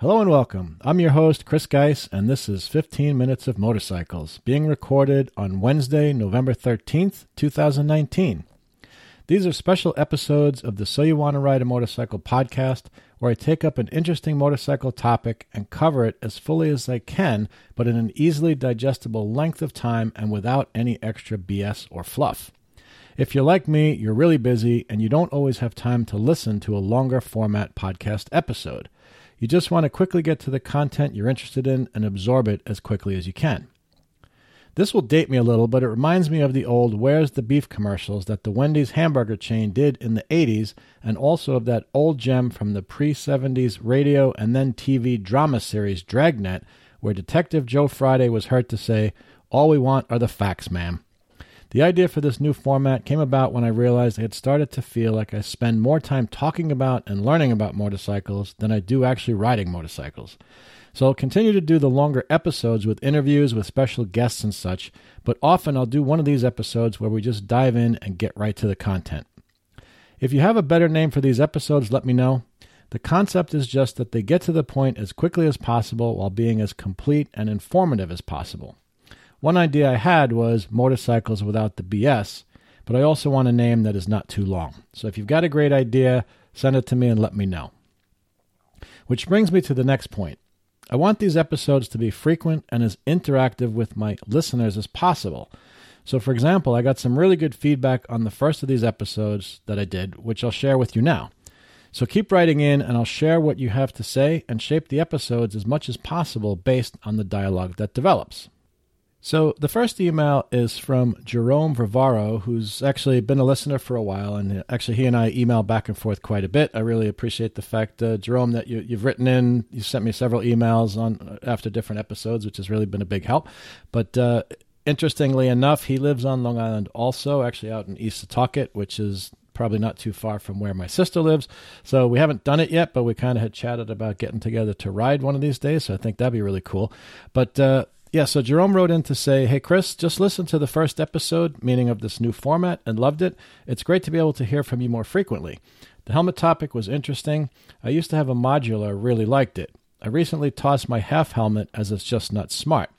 Hello and welcome. I'm your host, Chris Geis, and this is 15 Minutes of Motorcycles, being recorded on Wednesday, November 13th, 2019. These are special episodes of the So You Want to Ride a Motorcycle podcast, where I take up an interesting motorcycle topic and cover it as fully as I can, but in an easily digestible length of time and without any extra BS or fluff. If you're like me, you're really busy and you don't always have time to listen to a longer format podcast episode. You just want to quickly get to the content you're interested in and absorb it as quickly as you can. This will date me a little, but it reminds me of the old Where's the Beef commercials that the Wendy's hamburger chain did in the 80s, and also of that old gem from the pre 70s radio and then TV drama series Dragnet, where Detective Joe Friday was heard to say, All we want are the facts, ma'am. The idea for this new format came about when I realized I had started to feel like I spend more time talking about and learning about motorcycles than I do actually riding motorcycles. So I'll continue to do the longer episodes with interviews with special guests and such, but often I'll do one of these episodes where we just dive in and get right to the content. If you have a better name for these episodes, let me know. The concept is just that they get to the point as quickly as possible while being as complete and informative as possible. One idea I had was motorcycles without the BS, but I also want a name that is not too long. So if you've got a great idea, send it to me and let me know. Which brings me to the next point. I want these episodes to be frequent and as interactive with my listeners as possible. So, for example, I got some really good feedback on the first of these episodes that I did, which I'll share with you now. So keep writing in, and I'll share what you have to say and shape the episodes as much as possible based on the dialogue that develops. So the first email is from Jerome Vivaro, who's actually been a listener for a while, and actually he and I email back and forth quite a bit. I really appreciate the fact, uh, Jerome, that you, have written in. You sent me several emails on after different episodes, which has really been a big help. But uh, interestingly enough, he lives on Long Island also, actually out in East Setauket, which is probably not too far from where my sister lives. So we haven't done it yet, but we kind of had chatted about getting together to ride one of these days. So I think that'd be really cool. But uh, yeah, so Jerome wrote in to say, Hey, Chris, just listen to the first episode, meaning of this new format, and loved it. It's great to be able to hear from you more frequently. The helmet topic was interesting. I used to have a modular, really liked it. I recently tossed my half helmet as it's just not smart.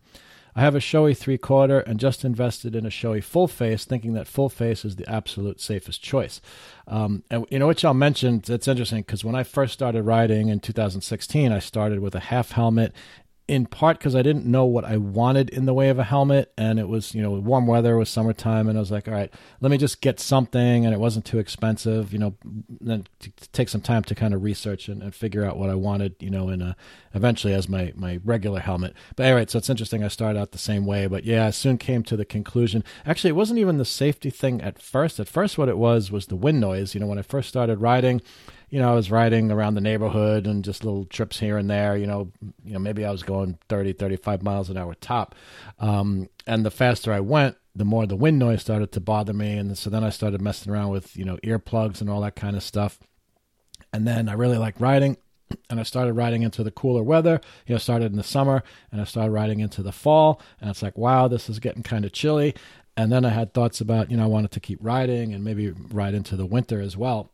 I have a Shoei three quarter and just invested in a Shoei full face, thinking that full face is the absolute safest choice. Um, and you know what y'all mentioned? It's interesting because when I first started riding in 2016, I started with a half helmet in part because I didn't know what I wanted in the way of a helmet, and it was you know warm weather, it was summertime, and I was like, all right, let me just get something, and it wasn't too expensive, you know, then take some time to kind of research and, and, figure out what I wanted, you know, in a eventually as my my regular helmet. But anyway, so it's interesting. I started out the same way, but yeah, I soon came to the conclusion. Actually, it wasn't even the safety thing at first. At first, what it was was the wind noise. You know, when I first started riding you know, I was riding around the neighborhood and just little trips here and there, you know, you know, maybe I was going 30, 35 miles an hour top. Um, and the faster I went, the more the wind noise started to bother me. And so then I started messing around with, you know, earplugs and all that kind of stuff. And then I really liked riding and I started riding into the cooler weather. You know, started in the summer and I started riding into the fall. And it's like, wow, this is getting kind of chilly. And then I had thoughts about, you know, I wanted to keep riding and maybe ride into the winter as well.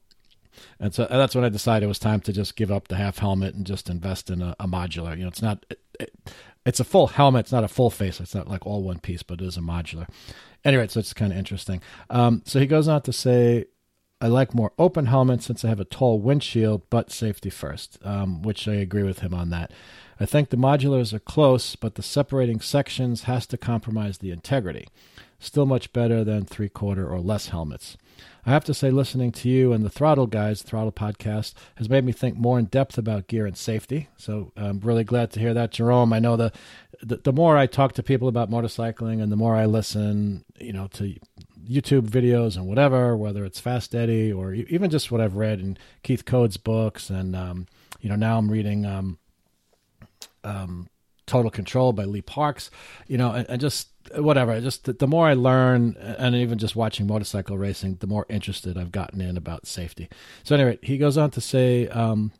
And so and that's when I decided it was time to just give up the half helmet and just invest in a, a modular. You know, it's not it, it, it's a full helmet. It's not a full face. It's not like all one piece, but it is a modular. Anyway, so it's kind of interesting. Um, so he goes on to say, I like more open helmets since I have a tall windshield, but safety first, um, which I agree with him on that. I think the modulars are close, but the separating sections has to compromise the integrity. Still much better than three quarter or less helmets. I have to say, listening to you and the Throttle Guys, Throttle Podcast, has made me think more in depth about gear and safety. So I'm really glad to hear that, Jerome. I know the, the, the more I talk to people about motorcycling and the more I listen, you know, to YouTube videos and whatever, whether it's Fast Eddie or even just what I've read in Keith Code's books, and um, you know, now I'm reading um, um, Total Control by Lee Parks, you know, and, and just whatever. Just the, the, more I learn, and even just watching motorcycle racing, the more interested I've gotten in about safety. So anyway, he goes on to say, um,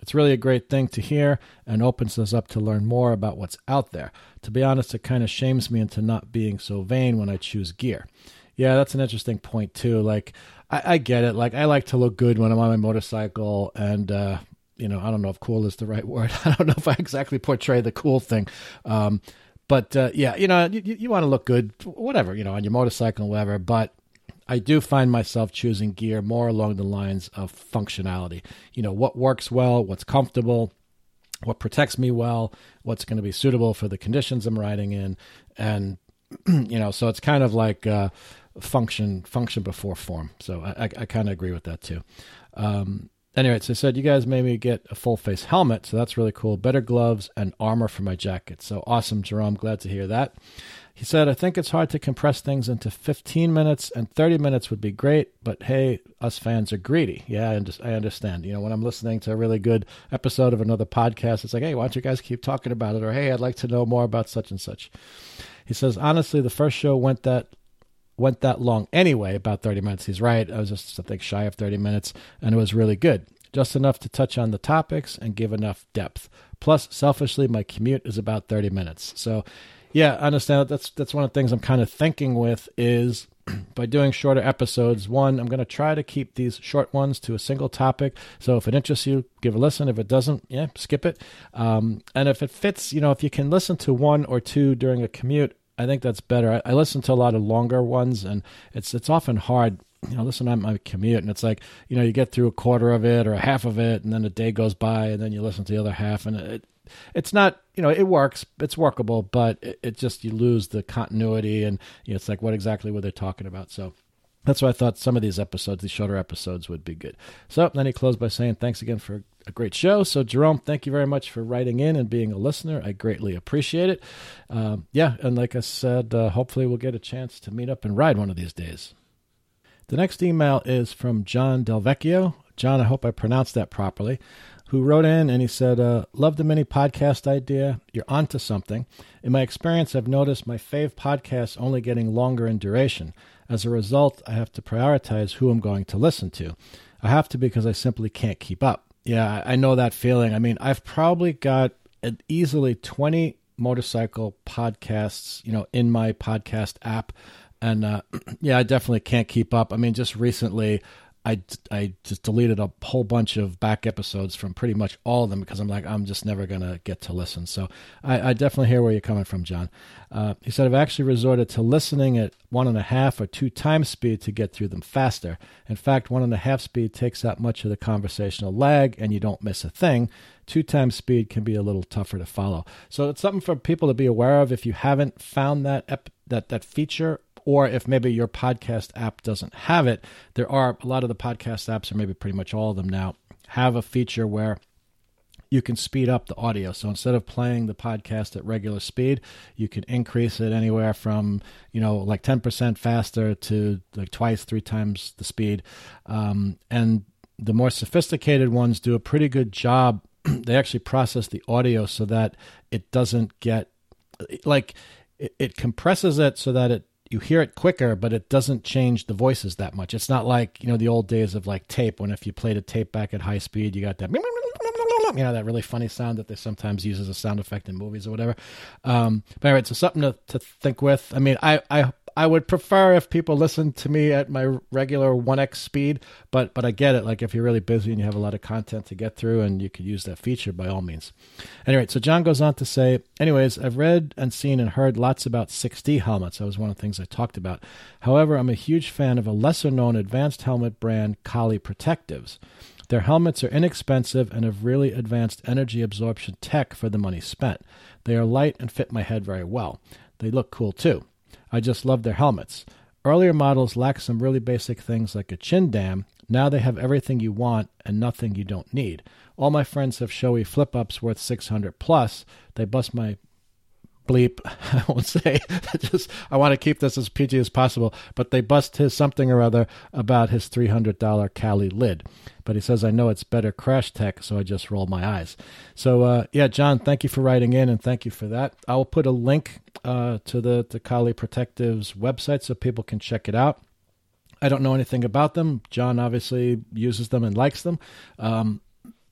it's really a great thing to hear and opens us up to learn more about what's out there. To be honest, it kind of shames me into not being so vain when I choose gear. Yeah, that's an interesting point too. Like, I, I get it. Like, I like to look good when I'm on my motorcycle, and uh, you know, I don't know if cool is the right word. I don't know if I exactly portray the cool thing. Um, but uh, yeah, you know, you, you want to look good, whatever, you know, on your motorcycle, whatever. But I do find myself choosing gear more along the lines of functionality. You know, what works well, what's comfortable, what protects me well, what's going to be suitable for the conditions I'm riding in, and you know, so it's kind of like uh, function function before form. So I, I, I kind of agree with that too. Um, anyway, so I said you guys made me get a full face helmet, so that's really cool. Better gloves and armor for my jacket. So awesome, Jerome. Glad to hear that. He said, I think it's hard to compress things into 15 minutes and 30 minutes would be great, but hey, us fans are greedy. Yeah, and I, understand. You know, when I'm listening to a really good episode of another podcast, it's like, hey, why don't you guys keep talking about it? Or hey, I'd like to know more about such and such. He says, honestly, the first show went that went that long anyway, about 30 minutes. He's right. I was just, I think, shy of 30 minutes, and it was really good. Just enough to touch on the topics and give enough depth. Plus, selfishly, my commute is about 30 minutes. So yeah, I understand. That's that's one of the things I'm kind of thinking with is by doing shorter episodes. One, I'm going to try to keep these short ones to a single topic. So if it interests you, give a listen. If it doesn't, yeah, skip it. Um, and if it fits, you know, if you can listen to one or two during a commute, I think that's better. I, I listen to a lot of longer ones, and it's it's often hard you know, listen I'm on my commute, and it's like, you know, you get through a quarter of it or a half of it, and then a day goes by, and then you listen to the other half, and it, it's not you know it works it's workable but it, it, just you lose the continuity and you know, it's like what exactly were they talking about so that's why i thought some of these episodes these shorter episodes would be good so then he closed by saying thanks again for a great show so jerome thank you very much for writing in and being a listener i greatly appreciate it um, yeah and like i said uh, hopefully we'll get a chance to meet up and ride one of these days the next email is from john delvecchio john i hope i pronounced that properly who wrote in and he said, uh, Love the mini podcast idea. You're onto something. In my experience, I've noticed my fave podcasts only getting longer in duration. As a result, I have to prioritize who I'm going to listen to. I have to because I simply can't keep up. Yeah, I know that feeling. I mean, I've probably got easily 20 motorcycle podcasts, you know, in my podcast app. And uh, yeah, I definitely can't keep up. I mean, just recently, I, I just deleted a whole bunch of back episodes from pretty much all of them because I'm like, I'm just never going to get to listen. So I, I, definitely hear where you're coming from, John. Uh, he said, I've actually resorted to listening at one and a half or two times speed to get through them faster. In fact, one and a half speed takes out much of the conversational lag and you don't miss a thing. Two times speed can be a little tougher to follow. So it's something for people to be aware of. If you haven't found that, ep- that, that feature or if maybe your podcast app doesn't have it, there are a lot of the podcast apps, or maybe pretty much all of them now, have a feature where you can speed up the audio. So instead of playing the podcast at regular speed, you can increase it anywhere from, you know, like 10% faster to like twice, three times the speed. Um, and the more sophisticated ones do a pretty good job. they actually process the audio so that it doesn't get like it, it compresses it so that it you hear it quicker, but it doesn't change the voices that much. It's not like you know the old days of like tape when if you played a tape back at high speed, you got that you know that really funny sound that they sometimes use as a sound effect in movies or whatever. Um, but anyway, so something to, to think with. I mean, I I I would prefer if people listen to me at my regular 1x speed, but but I get it. Like if you're really busy and you have a lot of content to get through and you could use that feature by all means. Anyway, so John goes on to say, anyways, I've read and seen and heard lots about 6D helmets. That was one of the things I talked about. However, I'm a huge fan of a lesser known advanced helmet brand, Kali Protectives. Their helmets are inexpensive and have really advanced energy absorption tech for the money spent. They are light and fit my head very well. They look cool too. I just love their helmets. Earlier models lacked some really basic things like a chin dam. Now they have everything you want and nothing you don't need. All my friends have Shoei flip ups worth 600 plus. They bust my bleep. I won't say. Just I want to keep this as PG as possible. But they bust his something or other about his three hundred dollar Kali lid. But he says I know it's better crash tech, so I just roll my eyes. So uh, yeah, John, thank you for writing in and thank you for that. I will put a link uh, to the the Kali Protectives website so people can check it out. I don't know anything about them. John obviously uses them and likes them. Um,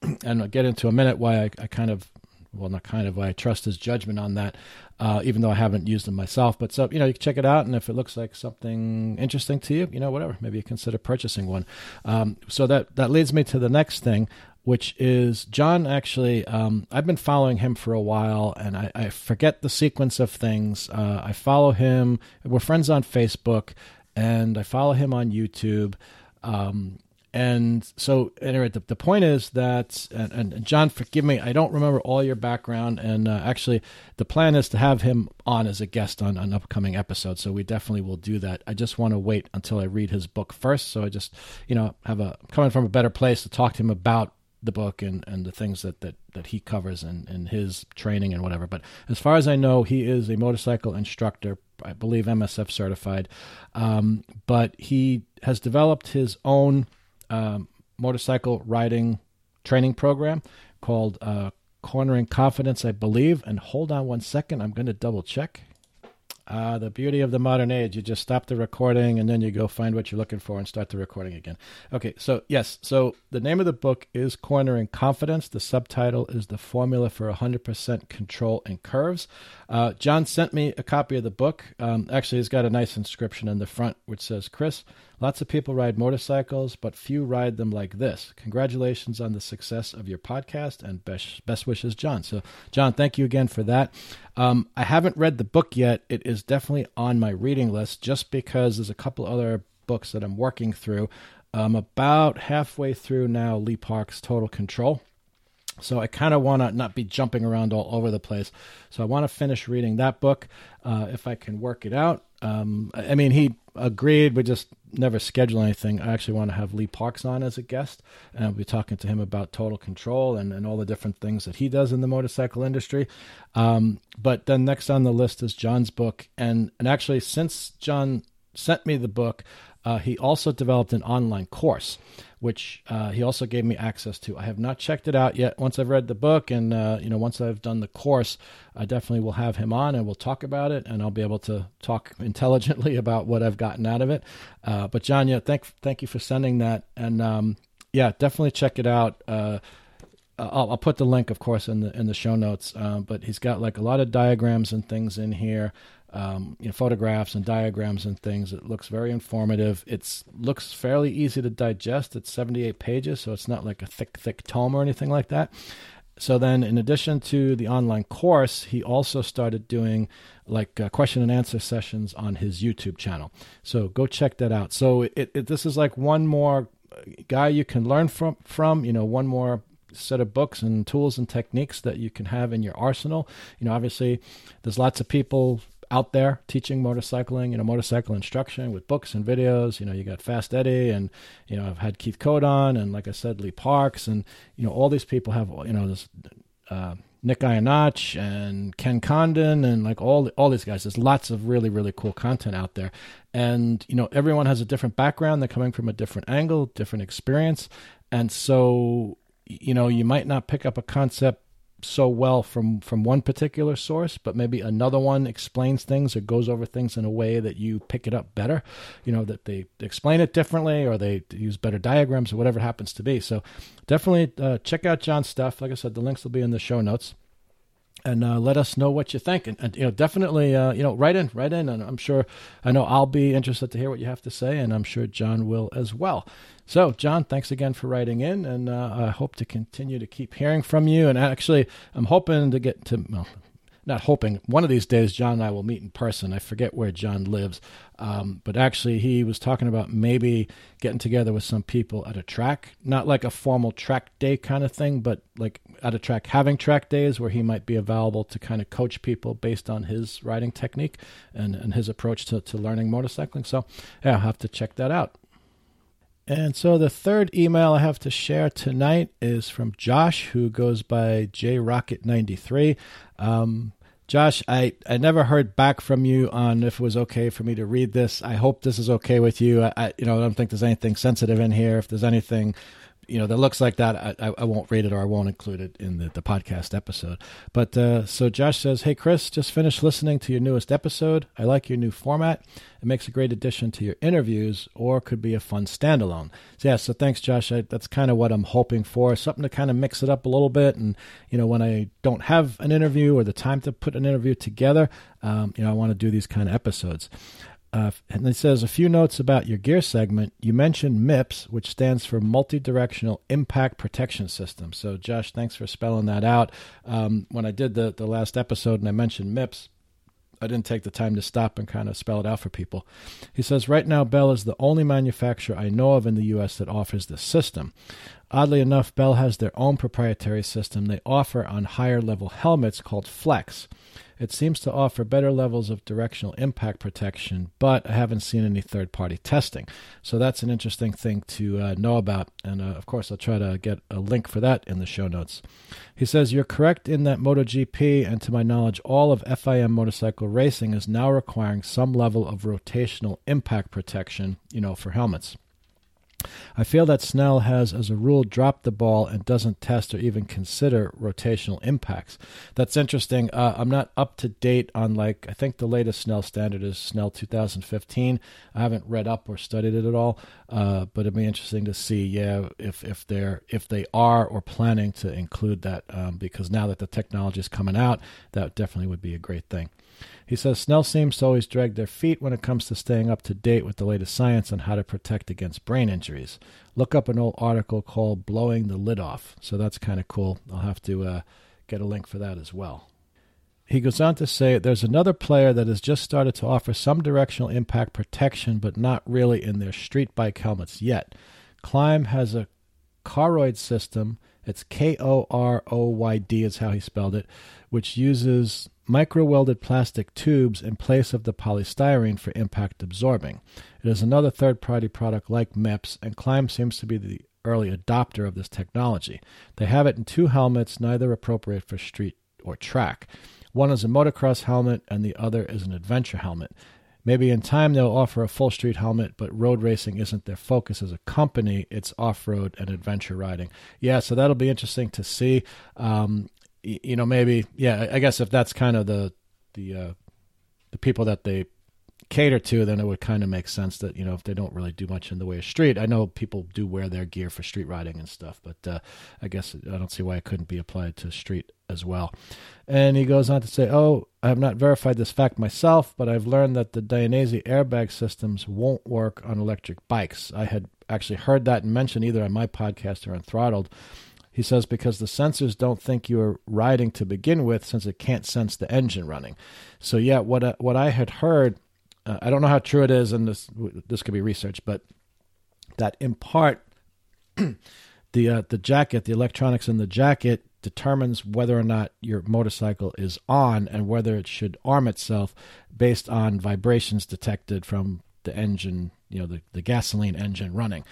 and I'll get into a minute why I, I kind of well, not kind of, I trust his judgment on that, uh, even though I haven't used them myself. But so, you know, you can check it out. And if it looks like something interesting to you, you know, whatever, maybe you consider purchasing one. Um, so that, that leads me to the next thing. which is John. Actually, um, I've been following him for a while, and I, I forget the sequence of things. Uh, I follow him. We're friends on Facebook, and I follow him on YouTube. Um, and so, anyway, the, the point is that, and, and, John, forgive me, I don't remember all your background. And uh, actually, the plan is to have him on as a guest on an upcoming episode. So we definitely will do that. I just want to wait until I read his book first. So I just, you know, have a coming from a better place to talk to him about the book and, and the things that, that, that he covers in, in his training and whatever. But as far as I know, he is a motorcycle instructor, I believe MSF certified. Um, but he has developed his own um, motorcycle riding training program called uh, Cornering Confidence, I believe. And hold on one second, I'm going to double check. Uh, the beauty of the modern age, you just stop the recording and then you go find what you're looking for and start the recording again. Okay, so yes, so the name of the book is Cornering Confidence. The subtitle is The Formula for 100% Control and Curves. Uh, John sent me a copy of the book. Um, actually, he's got a nice inscription in the front which says, Chris, Lots of people ride motorcycles, but few ride them like this. Congratulations on the success of your podcast and best, best wishes, John. So, John, thank you again for that. Um, I haven't read the book yet. It is definitely on my reading list just because there's a couple other books that I'm working through. I'm about halfway through now Lee Park's Total Control. So I kind of want to not be jumping around all over the place. So I want to finish reading that book uh, if I can work it out. Um, I mean, he agreed. We just never schedule anything. I actually want to have Lee Parks on as a guest, and I'll be talking to him about total control and, and all the different things that he does in the motorcycle industry. Um, but then next on the list is John's book, and and actually since John sent me the book, uh, he also developed an online course which uh, he also gave me access to. I have not checked it out yet. Once I've read the book and uh, you know once I've done the course, I definitely will have him on and we'll talk about it, and I'll be able to talk intelligently about what I've gotten out of it. Uh, but John, yeah, thank thank you for sending that, and um, yeah, definitely check it out. Uh, I'll, I'll, put the link, of course, in the in the show notes. Uh, but he's got like a lot of diagrams and things in here um, you know, photographs and diagrams and things. It looks very informative. It looks fairly easy to digest. It's 78 pages, so it's not like a thick, thick tome or anything like that. So then, in addition to the online course, he also started doing like uh, question and answer sessions on his YouTube channel. So go check that out. So it, it this is like one more guy you can learn from. From you know, one more set of books and tools and techniques that you can have in your arsenal. You know, obviously, there's lots of people out there teaching motorcycling, you know, motorcycle instruction with books and videos. You know, you got Fast Eddie, and you know, I've had Keith Code on, and like I said, Lee Parks, and you know, all these people have, you know, this uh, Nick Ienatsch and Ken Condon, and like all all these guys. There's lots of really really cool content out there, and you know, everyone has a different background. They're coming from a different angle, different experience, and so you know, you might not pick up a concept so well from from one particular source but maybe another one explains things or goes over things in a way that you pick it up better you know that they explain it differently or they use better diagrams or whatever it happens to be. So definitely uh, check out john's stuff. Like i said the links will be in the show notes. And uh, let us know what you think. And, and you know, definitely, uh, you know, write in, write in, and I'm sure I know I'll be interested to hear what you have to say, and I'm sure John will as well. So, John, thanks again for writing in, and uh, I hope to continue to keep hearing from you. And actually, I'm hoping to get to well, not hoping one of these days John and I will meet in person. I forget where John lives, um, but actually he was talking about maybe getting together with some people at a track, not like a formal track day kind of thing, but like at a track having track days where he might be available to kind of coach people based on his riding technique and, and his approach to, to learning motorcycling. So yeah, I'll have to check that out. And so the third email I have to share tonight is from Josh, who goes by JRocket93. Um, Josh, I, I never heard back from you on if it was okay for me to read this. I hope this is okay with you. I, I you know I don't think there's anything sensitive in here. If there's anything you know that looks like that, I, I won't rate it or I won't include it in the, the podcast episode. But uh, so Josh says, "Hey Chris, just finished listening to your newest episode. I like your new format. It makes a great addition to your interviews, or could be a fun standalone." So yeah, so thanks, Josh. I, that's kind of what I'm hoping for, something to kind of mix it up a little bit. And you know, when I don't have an interview or the time to put an interview together, um, you know, I want to do these kind of episodes. Uh, and it says a few notes about your gear segment. You mentioned MIPS, which stands for Multi-Directional Impact Protection System. So, Josh, thanks for spelling that out. Um, when I did the, the last episode and I mentioned MIPS, I didn't take the time to stop and kind of spell it out for people. He says, Right now, Bell is the only manufacturer I know of in the U.S. that offers this system. Oddly enough, Bell has their own proprietary system they offer on higher level helmets called Flex. It seems to offer better levels of directional impact protection, but I haven't seen any third party testing. So that's an interesting thing to uh, know about. And uh, of course, I'll try to get a link for that in the show notes. He says, You're correct in that MotoGP, and to my knowledge, all of FIM motorcycle racing is now requiring some level of rotational impact protection, you know, for helmets. I feel that Snell has, as a rule, dropped the ball and doesn't test or even consider rotational impacts. That's interesting. Uh, I'm not up to date on like I think the latest Snell standard is Snell 2015. I haven't read up or studied it at all, uh, but it'd be interesting to see, yeah, if if they're if they are or planning to include that um, because now that the technology is coming out, that definitely would be a great thing. He says Snell seems to always drag their feet when it comes to staying up to date with the latest science on how to protect against brain injuries. Look up an old article called Blowing the Lid Off. So that's kind of cool. I'll have to uh, get a link for that as well. He goes on to say there's another player that has just started to offer some directional impact protection, but not really in their street bike helmets yet. Klim has a Koroyd system. It's K O R O Y D, is how he spelled it, which uses micro welded plastic tubes in place of the polystyrene for impact absorbing. It is another third party product like MIPS, and Klim seems to be the early adopter of this technology. They have it in two helmets, neither appropriate for street or track. One is a motocross helmet, and the other is an adventure helmet. Maybe in time they'll offer a full street helmet, but road racing isn't their focus as a company. It's off road and adventure riding. Yeah, so that'll be interesting to see. Um, you know, maybe yeah. I guess if that's kind of the the uh, the people that they cater to, then it would kind of make sense that you know if they don't really do much in the way of street. I know people do wear their gear for street riding and stuff, but uh, I guess I don't see why it couldn't be applied to street as well. And he goes on to say, "Oh, I have not verified this fact myself, but I've learned that the Dainese airbag systems won't work on electric bikes. I had actually heard that mentioned either on my podcast or on Throttled." He says because the sensors don't think you are riding to begin with, since it can't sense the engine running. So yeah, what uh, what I had heard, uh, I don't know how true it is, and this this could be research, but that in part, the uh, the jacket, the electronics in the jacket determines whether or not your motorcycle is on and whether it should arm itself based on vibrations detected from the engine, you know, the, the gasoline engine running.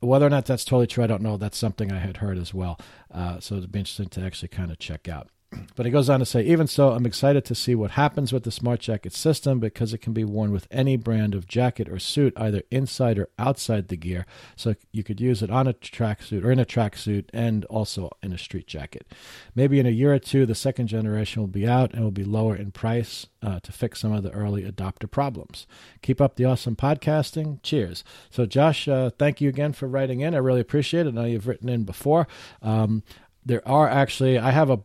Whether or not that's totally true, I don't know. That's something I had heard as well. Uh, so it'd be interesting to actually kind of check out. But he goes on to say, even so, I'm excited to see what happens with the Smart Jacket system because it can be worn with any brand of jacket or suit, either inside or outside the gear. So you could use it on a tracksuit or in a tracksuit and also in a street jacket. Maybe in a year or two, the second generation will be out and will be lower in price uh, to fix some of the early adopter problems. Keep up the awesome podcasting. Cheers. So, Josh, uh, thank you again for writing in. I really appreciate it. I know you've written in before. Um, there are actually, I have a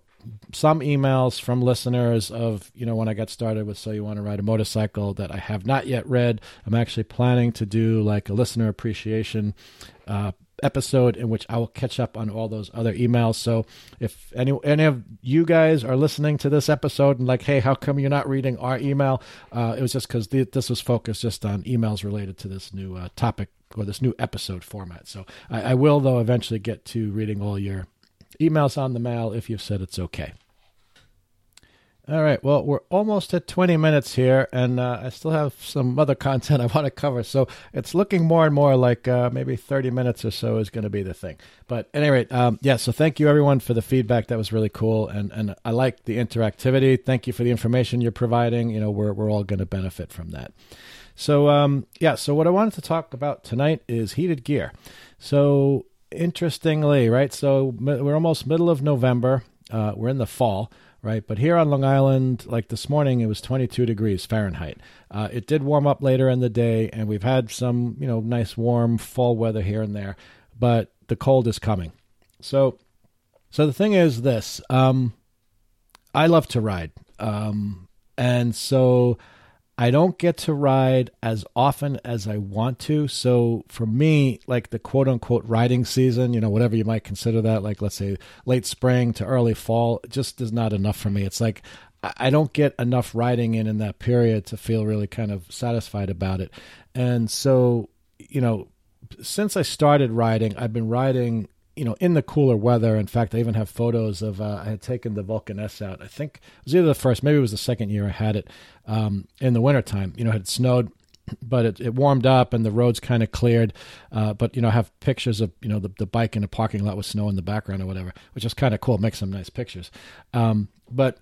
some emails from listeners of you know when I got started with so you want to ride a motorcycle that I have not yet read. I'm actually planning to do like a listener appreciation uh, episode in which I will catch up on all those other emails. So if any any of you guys are listening to this episode and like, hey, how come you're not reading our email? Uh, it was just because this was focused just on emails related to this new uh, topic or this new episode format. So I, I will though eventually get to reading all your emails on the mail if you've said it's okay. All right. Well, we're almost at 20 minutes here, and uh, I still have some other content I want to cover. So it's looking more and more like uh, maybe 30 minutes or so is going to be the thing. But at any rate, um, yeah, so thank you everyone for the feedback. That was really cool. And, and I like the interactivity. Thank you for the information you're providing. You know, we're, we're all going to benefit from that. So, um, yeah, so what I wanted to talk about tonight is heated gear. So, interestingly, right? So we're almost middle of November. Uh, we're in the fall right? But here on Long Island, like this morning, it was 22 degrees Fahrenheit. Uh, it did warm up later in the day, and we've had some, you know, nice warm fall weather here and there, but the cold is coming. So, so the thing is this: um, I love to ride, um, and so I don't get to ride as often as I want to. So for me, like the quote unquote riding season, you know, whatever you might consider that, like let's say late spring to early fall, just is not enough for me. It's like I don't get enough riding in in that period to feel really kind of satisfied about it. And so, you know, since I started riding, I've been riding you know, in the cooler weather. In fact, I even have photos of uh, I had taken the Vulcan S out. I think it was either the first, maybe it was the second year I had it um, in the wintertime. You know, it had snowed, but it, it warmed up and the roads kind of cleared. Uh, but you know, I have pictures of you know the, the bike in the parking lot with snow in the background or whatever, which is kind of cool. Make some nice pictures. Um, but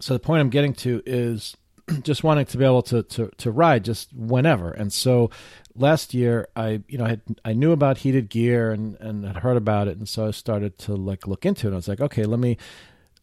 so the point I'm getting to is just wanting to be able to, to, to ride just whenever. And so last year I you know I, had, I knew about heated gear and and had heard about it and so I started to like look into it. I was like, okay, let me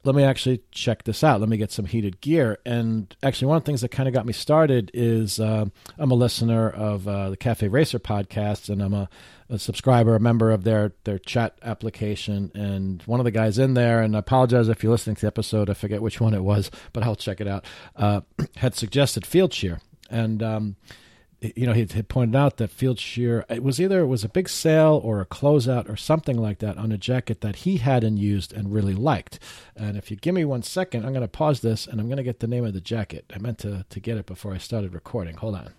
let me actually check this out. Let me get some heated gear. And actually, one of the things that kind of got me started is uh, I'm a listener of uh, the Cafe Racer podcast, and I'm a, a, subscriber, a member of their their chat application. And one of the guys in there, and I apologize if you're listening to the episode, I forget which one it was, but I'll check it out. Uh, had suggested field Fieldsheer, and um, you know, he had pointed out that Fieldsheer, it was either it was a big sale or a closeout or something like that on a jacket that he hadn't used and really liked. And if you give me one second, I'm going to pause this and I'm going to get the name of the jacket. I meant to, to get it before I started recording. Hold on.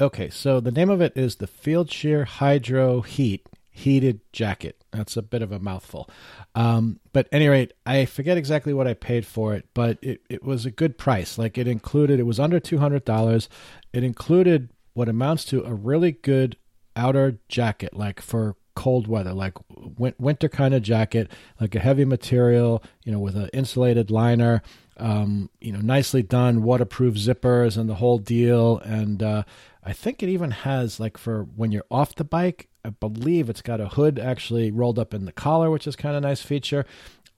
Okay, so the name of it is the Fieldsheer Hydro Heat heated jacket. That's a bit of a mouthful. Um, but any rate, I forget exactly what I paid for it, but it, it was a good price. Like it included, it was under $200. It included what amounts to a really good outer jacket, like for cold weather, like winter kind of jacket, like a heavy material, you know, with an insulated liner, um, you know, nicely done, waterproof zippers and the whole deal. And uh, I think it even has like for when you're off the bike, I believe it's got a hood actually rolled up in the collar, which is kind of nice feature.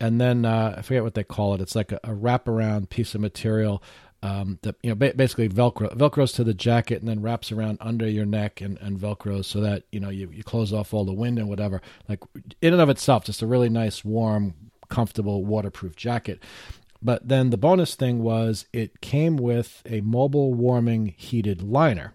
And then uh, I forget what they call it. It's like a, a wraparound piece of material um, that you know ba- basically velcro velcros to the jacket and then wraps around under your neck and, and velcros so that you know you, you close off all the wind and whatever. Like in and of itself, just a really nice, warm, comfortable, waterproof jacket. But then the bonus thing was it came with a mobile warming heated liner,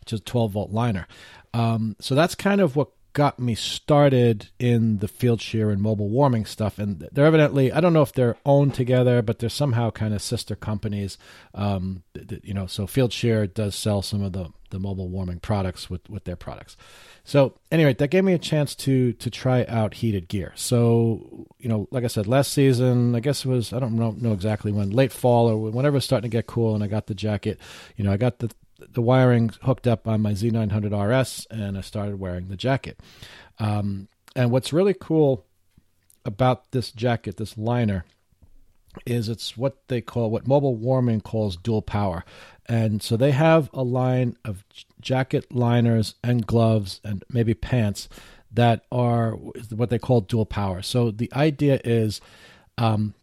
which is a 12 volt liner. Um, so that's kind of what got me started in the Fieldsheer and mobile warming stuff. And they're evidently, I don't know if they're owned together, but they're somehow kind of sister companies. Um, you know, so Fieldsheer does sell some of the, the mobile warming products with, with their products. So anyway, that gave me a chance to to try out heated gear. So you know, like I said, last season, I guess it was I don't know, know exactly when, late fall or whenever it was starting to get cool, and I got the jacket. You know, I got the the wiring hooked up on my Z900 RS, and I started wearing the jacket. Um, and what's really cool about this jacket, this liner, is it's what they call what mobile warming calls dual power. And so they have a line of jacket liners and gloves and maybe pants that are what they call dual power. So the idea is um,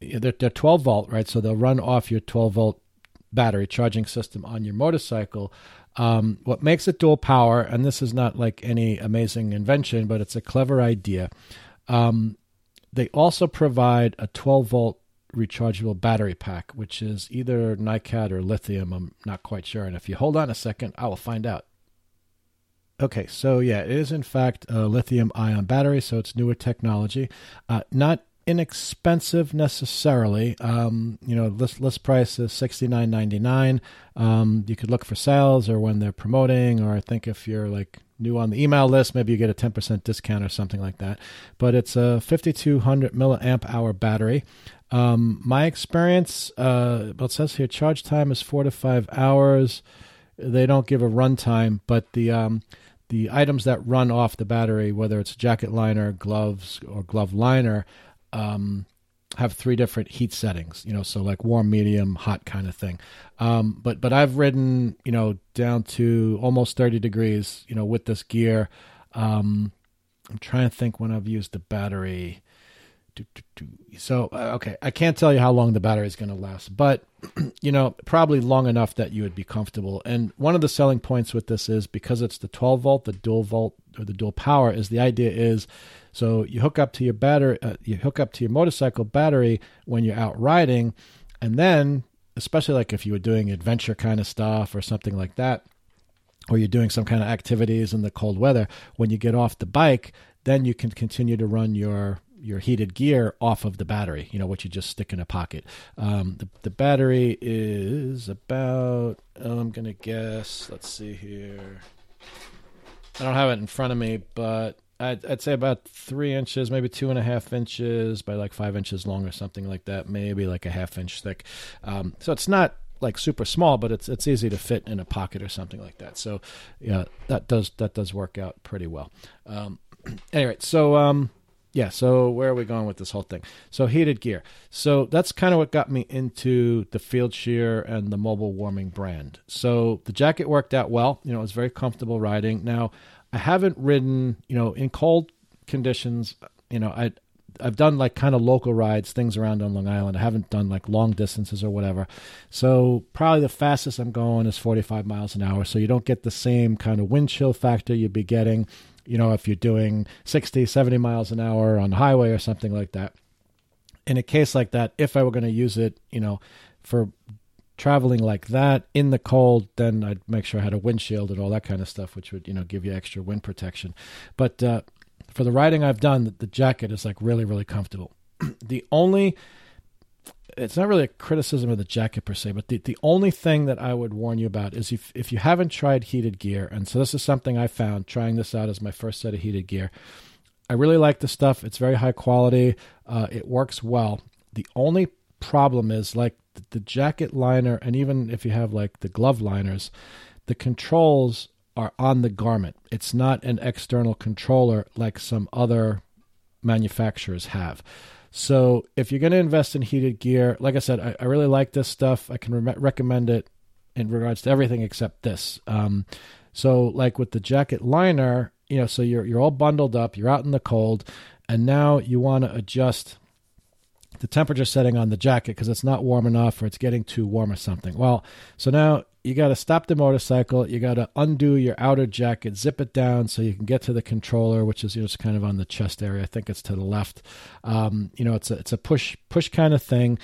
they're, they're 12 volt, right? So they'll run off your 12 volt battery charging system on your motorcycle. Um, what makes it dual power, and this is not like any amazing invention, but it's a clever idea. Um, they also provide a 12 volt rechargeable battery pack, which is either NiCad or lithium. I'm not quite sure. And if you hold on a second, I will find out. Okay, so yeah, it is in fact a lithium ion battery, so it's newer technology. Uh, not inexpensive necessarily. Um, you know, list list price is sixty nine ninety nine. Um, you could look for sales or when they're promoting, or I think if you're like new on the email list, maybe you get a ten percent discount or something like that. But it's a fifty two hundred milliamp hour battery. Um, my experience, uh, well, it says here charge time is four to five hours. They don't give a run time, but the um, the items that run off the battery, whether it's jacket liner, gloves, or glove liner, um, have three different heat settings, you know, so like warm, medium, hot kind of thing. Um, but but I've ridden, you know, down to almost 30 degrees, you know, with this gear. Um, I'm trying to think when I've used the battery. So uh, okay, I can't tell you how long the battery is going to last, but you know, probably long enough that you would be comfortable. And one of the selling points with this is because it's the 12 volt, the dual volt or the dual power is the idea is so you hook up to your battery, uh, you hook up to your motorcycle battery when you're out riding, and then especially like if you were doing adventure kind of stuff or something like that, or you're doing some kind of activities in the cold weather, when you get off the bike, then you can continue to run your your heated gear off of the battery, you know, what you just stick in a pocket. Um, the, the battery is about, I'm to guess, let's see here. I don't have it in front of me, but I'd, I'd, say about three inches, maybe two and a half inches by like five inches long or something like that, maybe like a half inch thick. Um, so it's not like super small, but it's it's easy to fit in a pocket or something like that. So yeah, that does that does work out pretty well. Um, anyway, so um, yeah, so where are we going with this whole thing? So heated gear. So that's kind of what got me into the Fieldsheer and the mobile warming brand. So the jacket worked out well. You know, it was very comfortable riding. Now I haven't ridden, you know, in cold conditions. You know, I I've done like kind of local rides, things around on Long Island. I haven't done like long distances or whatever. So probably the fastest I'm going is 45 miles an hour. So you don't get the same kind of wind chill factor you'd be getting, you know, if you're doing 60, 70 miles an hour on the highway or something like that. In a case like that, if I were going to use it, you know, for traveling like that in the cold, then I'd make sure I had a windshield and all that kind of stuff, which would, you know, give you extra wind protection. But uh, for the riding I've done, the, jacket is like really, really comfortable. the only it's not really a criticism of the jacket per se, but the, the only thing that I would warn you about is if if you haven't tried heated gear, and so this is something I found trying this out as my first set of heated gear. I really like the stuff. It's very high quality. Uh, it works well. The only problem is like the, jacket liner, and even if you have like the glove liners, the controls are on the garment. It's not an external controller like some other manufacturers have. So if you're going to invest in heated gear, like I said, I, I really like this stuff. I can re- recommend it in regards to everything except this. Um, so like with the jacket liner, you know, so you're you're all bundled up, you're out in the cold, and now you want to adjust the temperature setting on the jacket because it's not warm enough or it's getting too warm or something. Well, so now you got to stop the motorcycle. You got to undo your outer jacket, zip it down so you can get to the controller, which is just kind of on the chest area. I think it's to the left. Um, you know, it's a it's a push push kind of thing.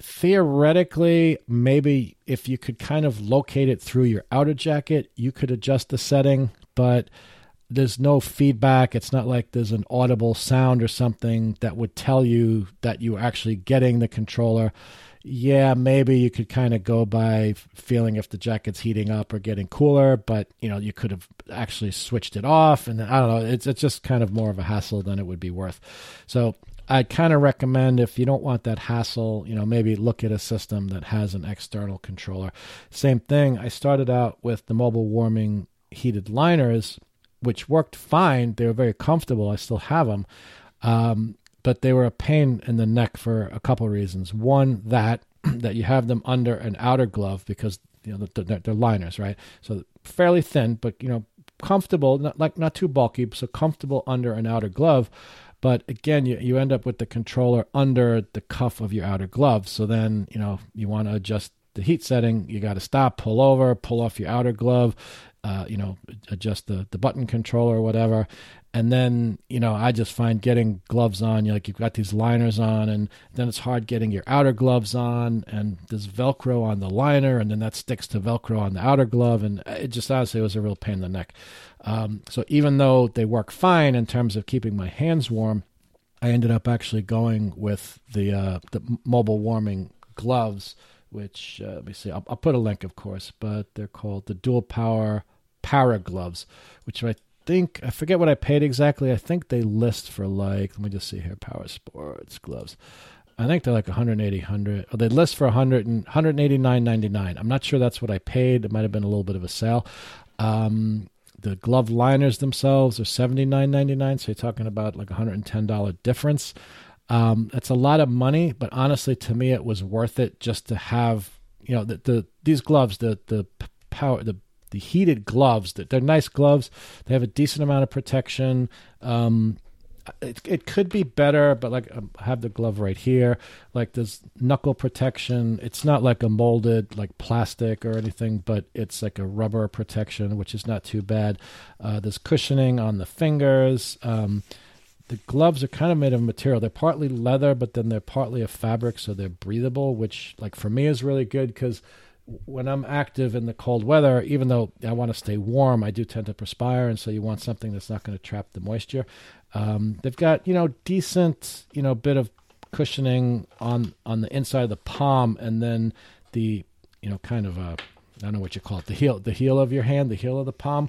Theoretically, maybe if you could kind of locate it through your outer jacket, you could adjust the setting, but there's no feedback. It's not like there's an audible sound or something that would tell you that you're actually getting the controller yeah, maybe you could kind of go by feeling if the jacket's heating up or getting cooler, but you know, you could have actually switched it off, and I don't know. It's it's just kind of more of a hassle than it would be worth. So I kind of recommend if you don't want that hassle, you know, maybe look at a system that has an external controller. Same thing. I started out with the mobile warming heated liners, which worked fine. They were very comfortable. I still have them. Um, but they were a pain in the neck for a couple of reasons. One, that that you have them under an outer glove because you know they're, they're liners, right? So fairly thin, but you know comfortable, not like not too bulky, so comfortable under an outer glove. But again, you, you end up with the controller under the cuff of your outer glove. So then, you know, you want to adjust the heat setting. You got to stop, pull over, pull off your outer glove, uh, you know, adjust the, the button controller or whatever. And then, you know, I just find getting gloves on, you like you've got these liners on, and then it's hard getting your outer gloves on, and there's Velcro on the liner, and then that sticks to Velcro on the outer glove. And it just honestly was a real pain in the neck. Um, so even though they work fine in terms of keeping my hands warm, I ended up actually going with the uh, the mobile warming gloves, which uh, let me see, I'll, I'll put a link, of course, but they're called the Dual Power Para gloves, which I think I forget what I paid exactly. I think they list for like let me just see here, Power Sports gloves. I think they're like 180, 100. Or they list for 100 and 189.99. I'm not sure that's what I paid. It might have been a little bit of a sale. Um, the glove liners themselves are 79.99. So you're talking about like a $110 difference. Um, that's a lot of money, but honestly, to me, it was worth it just to have you know the, the these gloves, the the power, the the heated gloves. That they're nice gloves. They have a decent amount of protection. Um, it, it could be better, but like um, I have the glove right here. Like there's knuckle protection. It's not like a molded like plastic or anything, but it's like a rubber protection, which is not too bad. Uh, there's cushioning on the fingers. Um, the gloves are kind of made of material. They're partly leather, but then they're partly a fabric, so they're breathable, which, like, for me is really good because when I'm active in the cold weather, even though I want to stay warm, I do tend to perspire, and so you want something that's not going to trap the moisture. Um, they've got you know decent you know bit of cushioning on on the inside of the palm, and then the you know kind of a I don't know what you call it the heel the heel of your hand, the heel of the palm.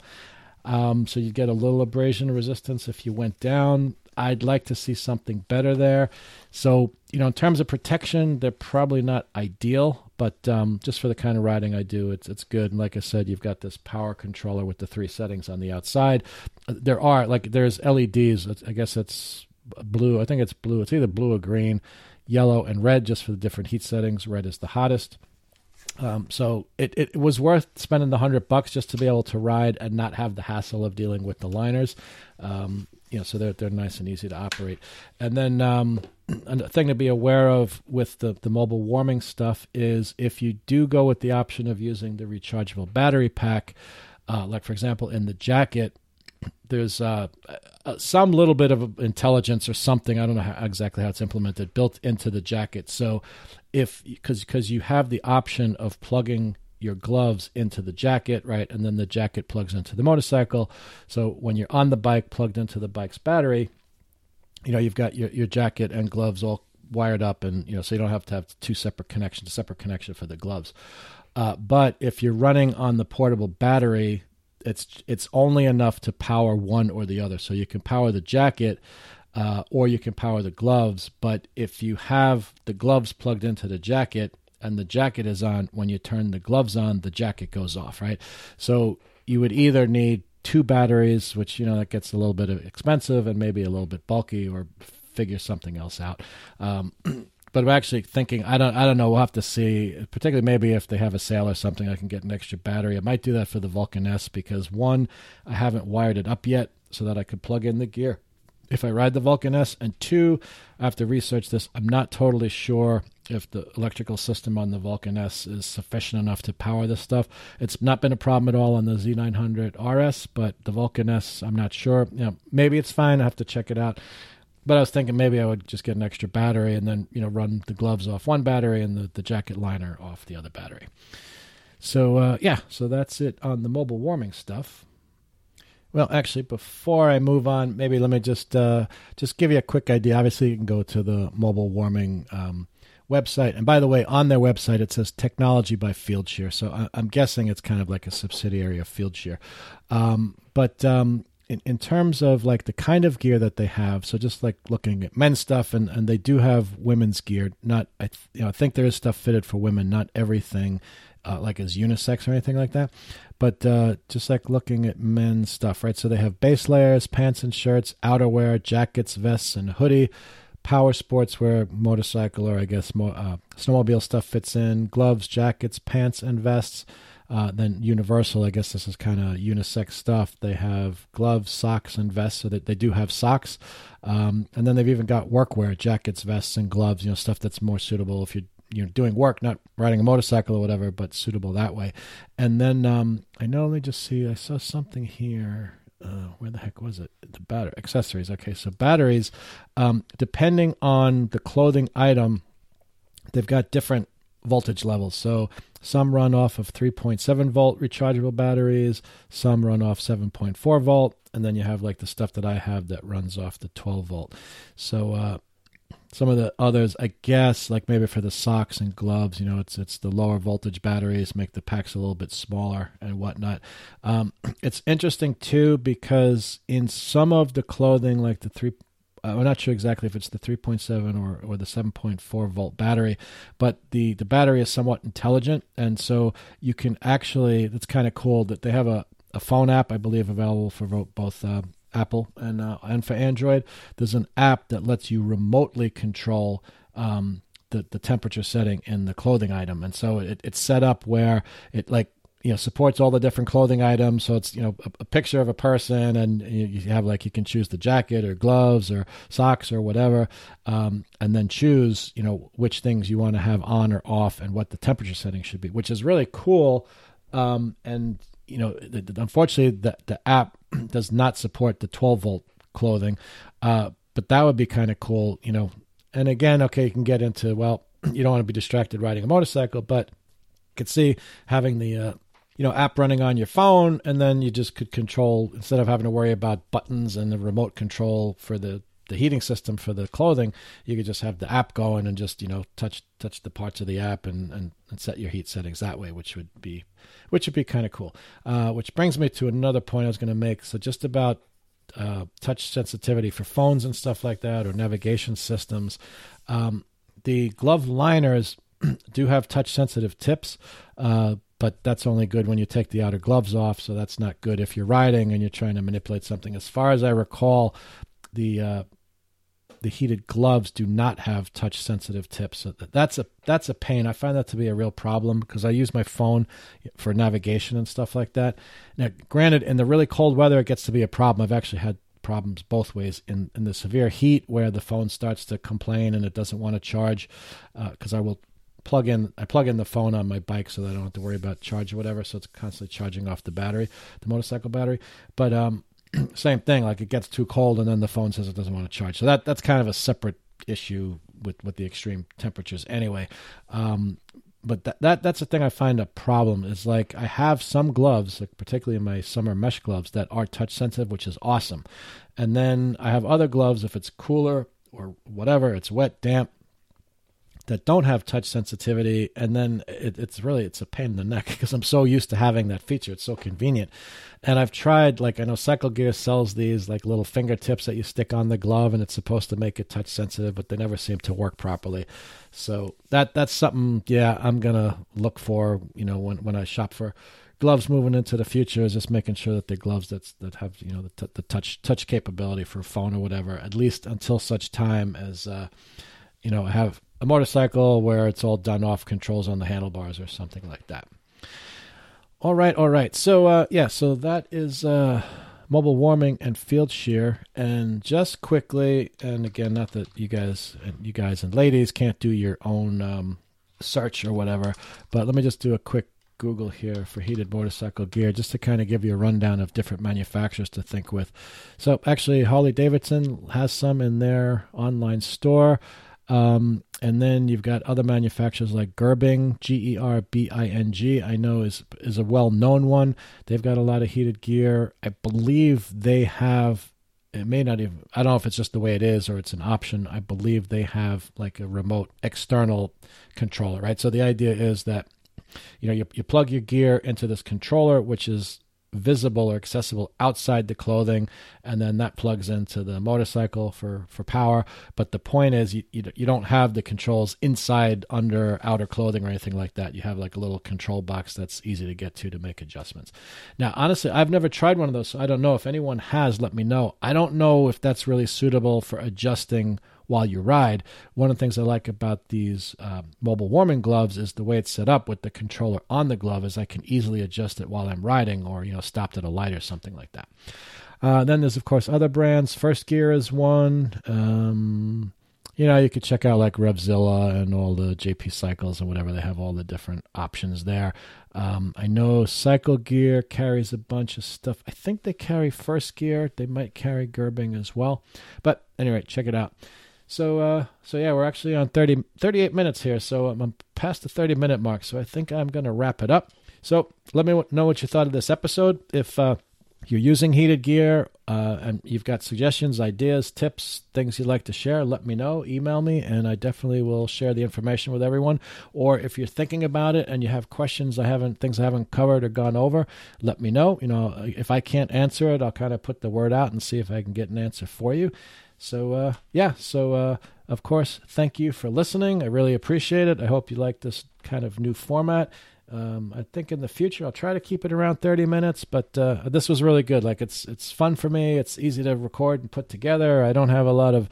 Um, so you get a little abrasion resistance if you went down. I'd like to see something better there. So, you know, in terms of protection, they're probably not ideal, but um, just for the kind of riding I do, it's it's good. And like I said, you've got this power controller with the three settings on the outside. There are like there's LEDs. I guess it's blue. I think it's blue. It's either blue or green, yellow and red, just for the different heat settings. Red is the hottest. Um, so it, it was worth spending the hundred bucks just to be able to ride and not have the hassle of dealing with the liners. Um, you know, so they're they're nice and easy to operate. And then um, a thing to be aware of with the the mobile warming stuff is if you do go with the option of using the rechargeable battery pack, uh, like for example in the jacket, there's uh, uh, some little bit of intelligence or something. I don't know how, exactly how it's implemented built into the jacket. So if because because you have the option of plugging your gloves into the jacket, right? And then the jacket plugs into the motorcycle. So when you're on the bike, plugged into the bike's battery, you know, you've got your, your jacket and gloves all wired up, and, you know, so you don't have to have two separate connections, separate connection for the gloves. Uh, but if you're running on the portable battery, it's it's only enough to power one or the other. So you can power the jacket, uh, or you can power the gloves. But if you have the gloves plugged into the jacket, and the jacket is on, when you turn the gloves on, the jacket goes off, right? So you would either need two batteries, which, you know, that gets a little bit expensive and maybe a little bit bulky, or figure something else out. Um, but I'm actually thinking I don't I don't know we'll have to see particularly maybe if they have a sale or something I can get an extra battery I might do that for the Vulcan S because one I haven't wired it up yet so that I could plug in the gear if I ride the Vulcan S and two I have to research this I'm not totally sure if the electrical system on the Vulcan S is sufficient enough to power this stuff. It's not been a problem at all on the Z900 RS, but the Vulcan S, I'm not sure. You know, maybe it's fine. I have to check it out. But I was thinking maybe I would just get an extra battery and then, you know, run the gloves off one battery and the, the jacket liner off the other battery. So, uh, yeah, so that's it on the mobile warming stuff. Well, actually, before I move on, maybe let me just uh, just give you a quick idea. Obviously, you can go to the mobile warming um, website. And by the way, on their website, it says technology by Fieldsheer. So I, am guessing it's kind of like a subsidiary of Fieldsheer. Um, but um, in, in terms of like the kind of gear that they have, so just like looking at men's stuff, and, and they do have women's gear. Not, I, th- you know, I think there is stuff fitted for women, not everything. Uh, like as unisex or anything like that, but uh, just like looking at men's stuff, right? So they have base layers, pants and shirts, outerwear, jackets, vests, and hoodie power sports where motorcycle or I guess more, uh, snowmobile stuff fits in, gloves, jackets, pants, and vests. Uh, then Universal, I guess this is kind of unisex stuff. They have gloves, socks, and vests, so that they do have socks. Um, and then they've even got workwear, jackets, vests, and gloves. You know, stuff that's more suitable if you're you know doing work, not riding a motorcycle or whatever, but suitable that way. And then um, I know. Let me just see. I saw something here uh, where the heck was it? The battery accessories. Okay, so batteries, um, depending on the clothing item, they've got different voltage levels. So some run off of 3.7 volt rechargeable batteries, some run off 7.4 volt, and then you have like the stuff that I have that runs off the 12 volt. So uh, some of the others, I guess, like maybe for the socks and gloves, you know, it's it's the lower voltage batteries make the packs a little bit smaller and whatnot. Um, it's interesting too because in some of the clothing, like the three, I'm not sure exactly if it's the 3.7 or or the 7.4 volt battery, but the the battery is somewhat intelligent, and so you can actually. it's kind of cool that they have a a phone app, I believe, available for both uh, Apple and uh, and for Android, there's an app that lets you remotely control um, the the temperature setting in the clothing item, and so it, it's set up where it like you know supports all the different clothing items. So it's you know a, a picture of a person, and you, have like you can choose the jacket or gloves or socks or whatever, um, and then choose you know which things you want to have on or off and what the temperature setting should be, which is really cool. Um, and you know, the, the, unfortunately, the the app does not support the 12 volt clothing. Uh, but that would be kind of cool, you know. And again, okay, you can get into well, you don't want to be distracted riding a motorcycle, but could see having the uh, you know app running on your phone, and then you just could control instead of having to worry about buttons and the remote control for the the heating system for the clothing, you could just have the app going and just you know touch touch the parts of the app and, and, and set your heat settings that way, which would be which would be kind of cool. Uh, which brings me to another point I was going to make. So just about uh, touch sensitivity for phones and stuff like that, or navigation systems. Um, the glove liners do have touch sensitive tips, uh, but that's only good when you take the outer gloves off. So that's not good if you're riding and you're trying to manipulate something. As far as I recall, the uh, the heated gloves do not have touch sensitive tips. So that's a that's a pain. I find that to be a real problem because I use my phone for navigation and stuff like that. Now, granted, in the really cold weather, it gets to be a problem. I've actually had problems both ways. In in the severe heat, where the phone starts to complain and it doesn't want to charge, because uh, I will plug in I plug in the phone on my bike so that I don't have to worry about charge or whatever. So it's constantly charging off the battery, the motorcycle battery. But um, same thing. Like it gets too cold, and then the phone says it doesn't want to charge. So that that's kind of a separate issue with with the extreme temperatures. Anyway, um, but that, that that's the thing I find a problem is like I have some gloves, like particularly in my summer mesh gloves, that are touch sensitive, which is awesome. And then I have other gloves if it's cooler or whatever, it's wet, damp, that don't have touch sensitivity and then it, it's really it's a pain in the neck because i'm so used to having that feature. It's so convenient. And i've tried like i know cycle gear sells these like little fingertips that you stick on the glove and it's supposed to make it touch sensitive but they never seem to work properly. So that that's something yeah i'm gonna look for you know when, when i shop for gloves moving into the future is just making sure that they're gloves that's that have you know the, t- the touch touch capability for phone or whatever at least until such time as uh you know have a motorcycle where it's all done off controls on the handlebars or something like that. All right, all right. So uh, yeah, so that is uh, mobile warming and Fieldsheer. And just quickly, and again, not that you guys, and you guys and ladies can't do your own um, search or whatever, but let me just do a quick Google here for heated motorcycle gear, just to kind of give you a rundown of different manufacturers to think with. So actually, Harley Davidson has some in their online store. Um, and then you've got other manufacturers like Gerbing, G E R B I N G. I know is is a well known one. They've got a lot of heated gear. I believe they have. It may not even. I don't know if it's just the way it is or it's an option. I believe they have like a remote external controller, right? So the idea is that you know you, you plug your gear into this controller, which is visible or accessible outside the clothing, and then that plugs into the motorcycle for for power. But the point is, you you, don't have the controls inside under outer clothing or anything like that. You have like a little control box that's easy to get to to make adjustments. Now, honestly, I've never tried one of those, so I don't know if anyone has. Let me know. I don't know if that's really suitable for adjusting while you ride. One of the things I like about these uh, mobile warming gloves is the way it's set up with the controller on the glove, is I can easily adjust it while I'm riding, or you know, stopped at a light or something like that. Uh, then there's of course other brands. First Gear is one. Um, you know, you could check out like Revzilla and all the JP Cycles and whatever. They have all the different options there. Um, I know Cycle Gear carries a bunch of stuff. I think they carry First Gear. They might carry Gerbing as well. But anyway, check it out. So, uh, so yeah, we're actually on 30, 38 minutes here. So I'm past the 30 minute mark. So I think I'm going to wrap it up. So let me know what you thought of this episode. If uh, you're using heated gear uh, and you've got suggestions, ideas, tips, things you'd like to share, let me know. Email me, and I definitely will share the information with everyone. Or if you're thinking about it and you have questions I haven't, things I haven't covered or gone over, let me know. You know, if I can't answer it, I'll kind of put the word out and see if I can get an answer for you. So, uh, yeah, so uh, of course, thank you for listening. I really appreciate it. I hope you like this kind of new format. Um, I think in the future I'll try to keep it around 30 minutes, but uh, this was really good. Like it's it's fun for me. It's easy to record and put together. I don't have a lot of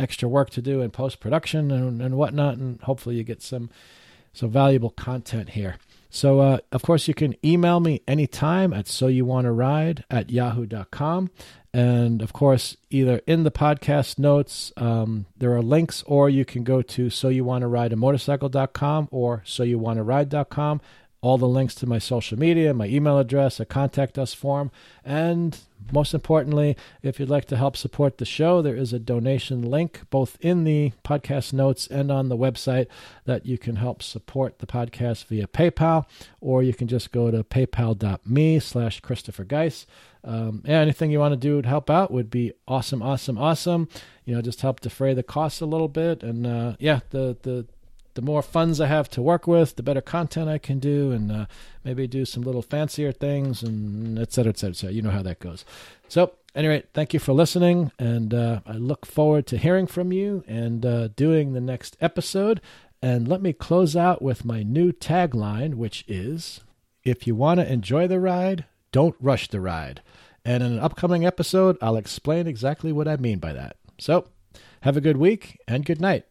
extra work to do in post production and, and whatnot, and hopefully you get some some valuable content here. So, uh, of course, you can email me anytime at so you want to ride at yahoo.com. And of course, either in the podcast notes, um, there are links, or you can go to so you want to ride a motorcycle.com or so you want to ride.com. all the links to my social media, my email address, a contact us form, and most importantly, if you'd like to help support the show, there is a donation link both in the podcast notes and on the website that you can help support the podcast via PayPal, or you can just go to paypal.me slash Christopher Geis. Um, anything you want to do to help out would be awesome, awesome, awesome. You know, just help defray the costs a little bit. And uh, yeah, the, the the more funds I have to work with, the better content I can do, and uh, maybe do some little fancier things, and et cetera, et cetera, et cetera. You know how that goes. So, anyway, thank you for listening, and uh, I look forward to hearing from you and uh, doing the next episode. And let me close out with my new tagline, which is If you want to enjoy the ride, don't rush the ride. And in an upcoming episode, I'll explain exactly what I mean by that. So, have a good week and good night.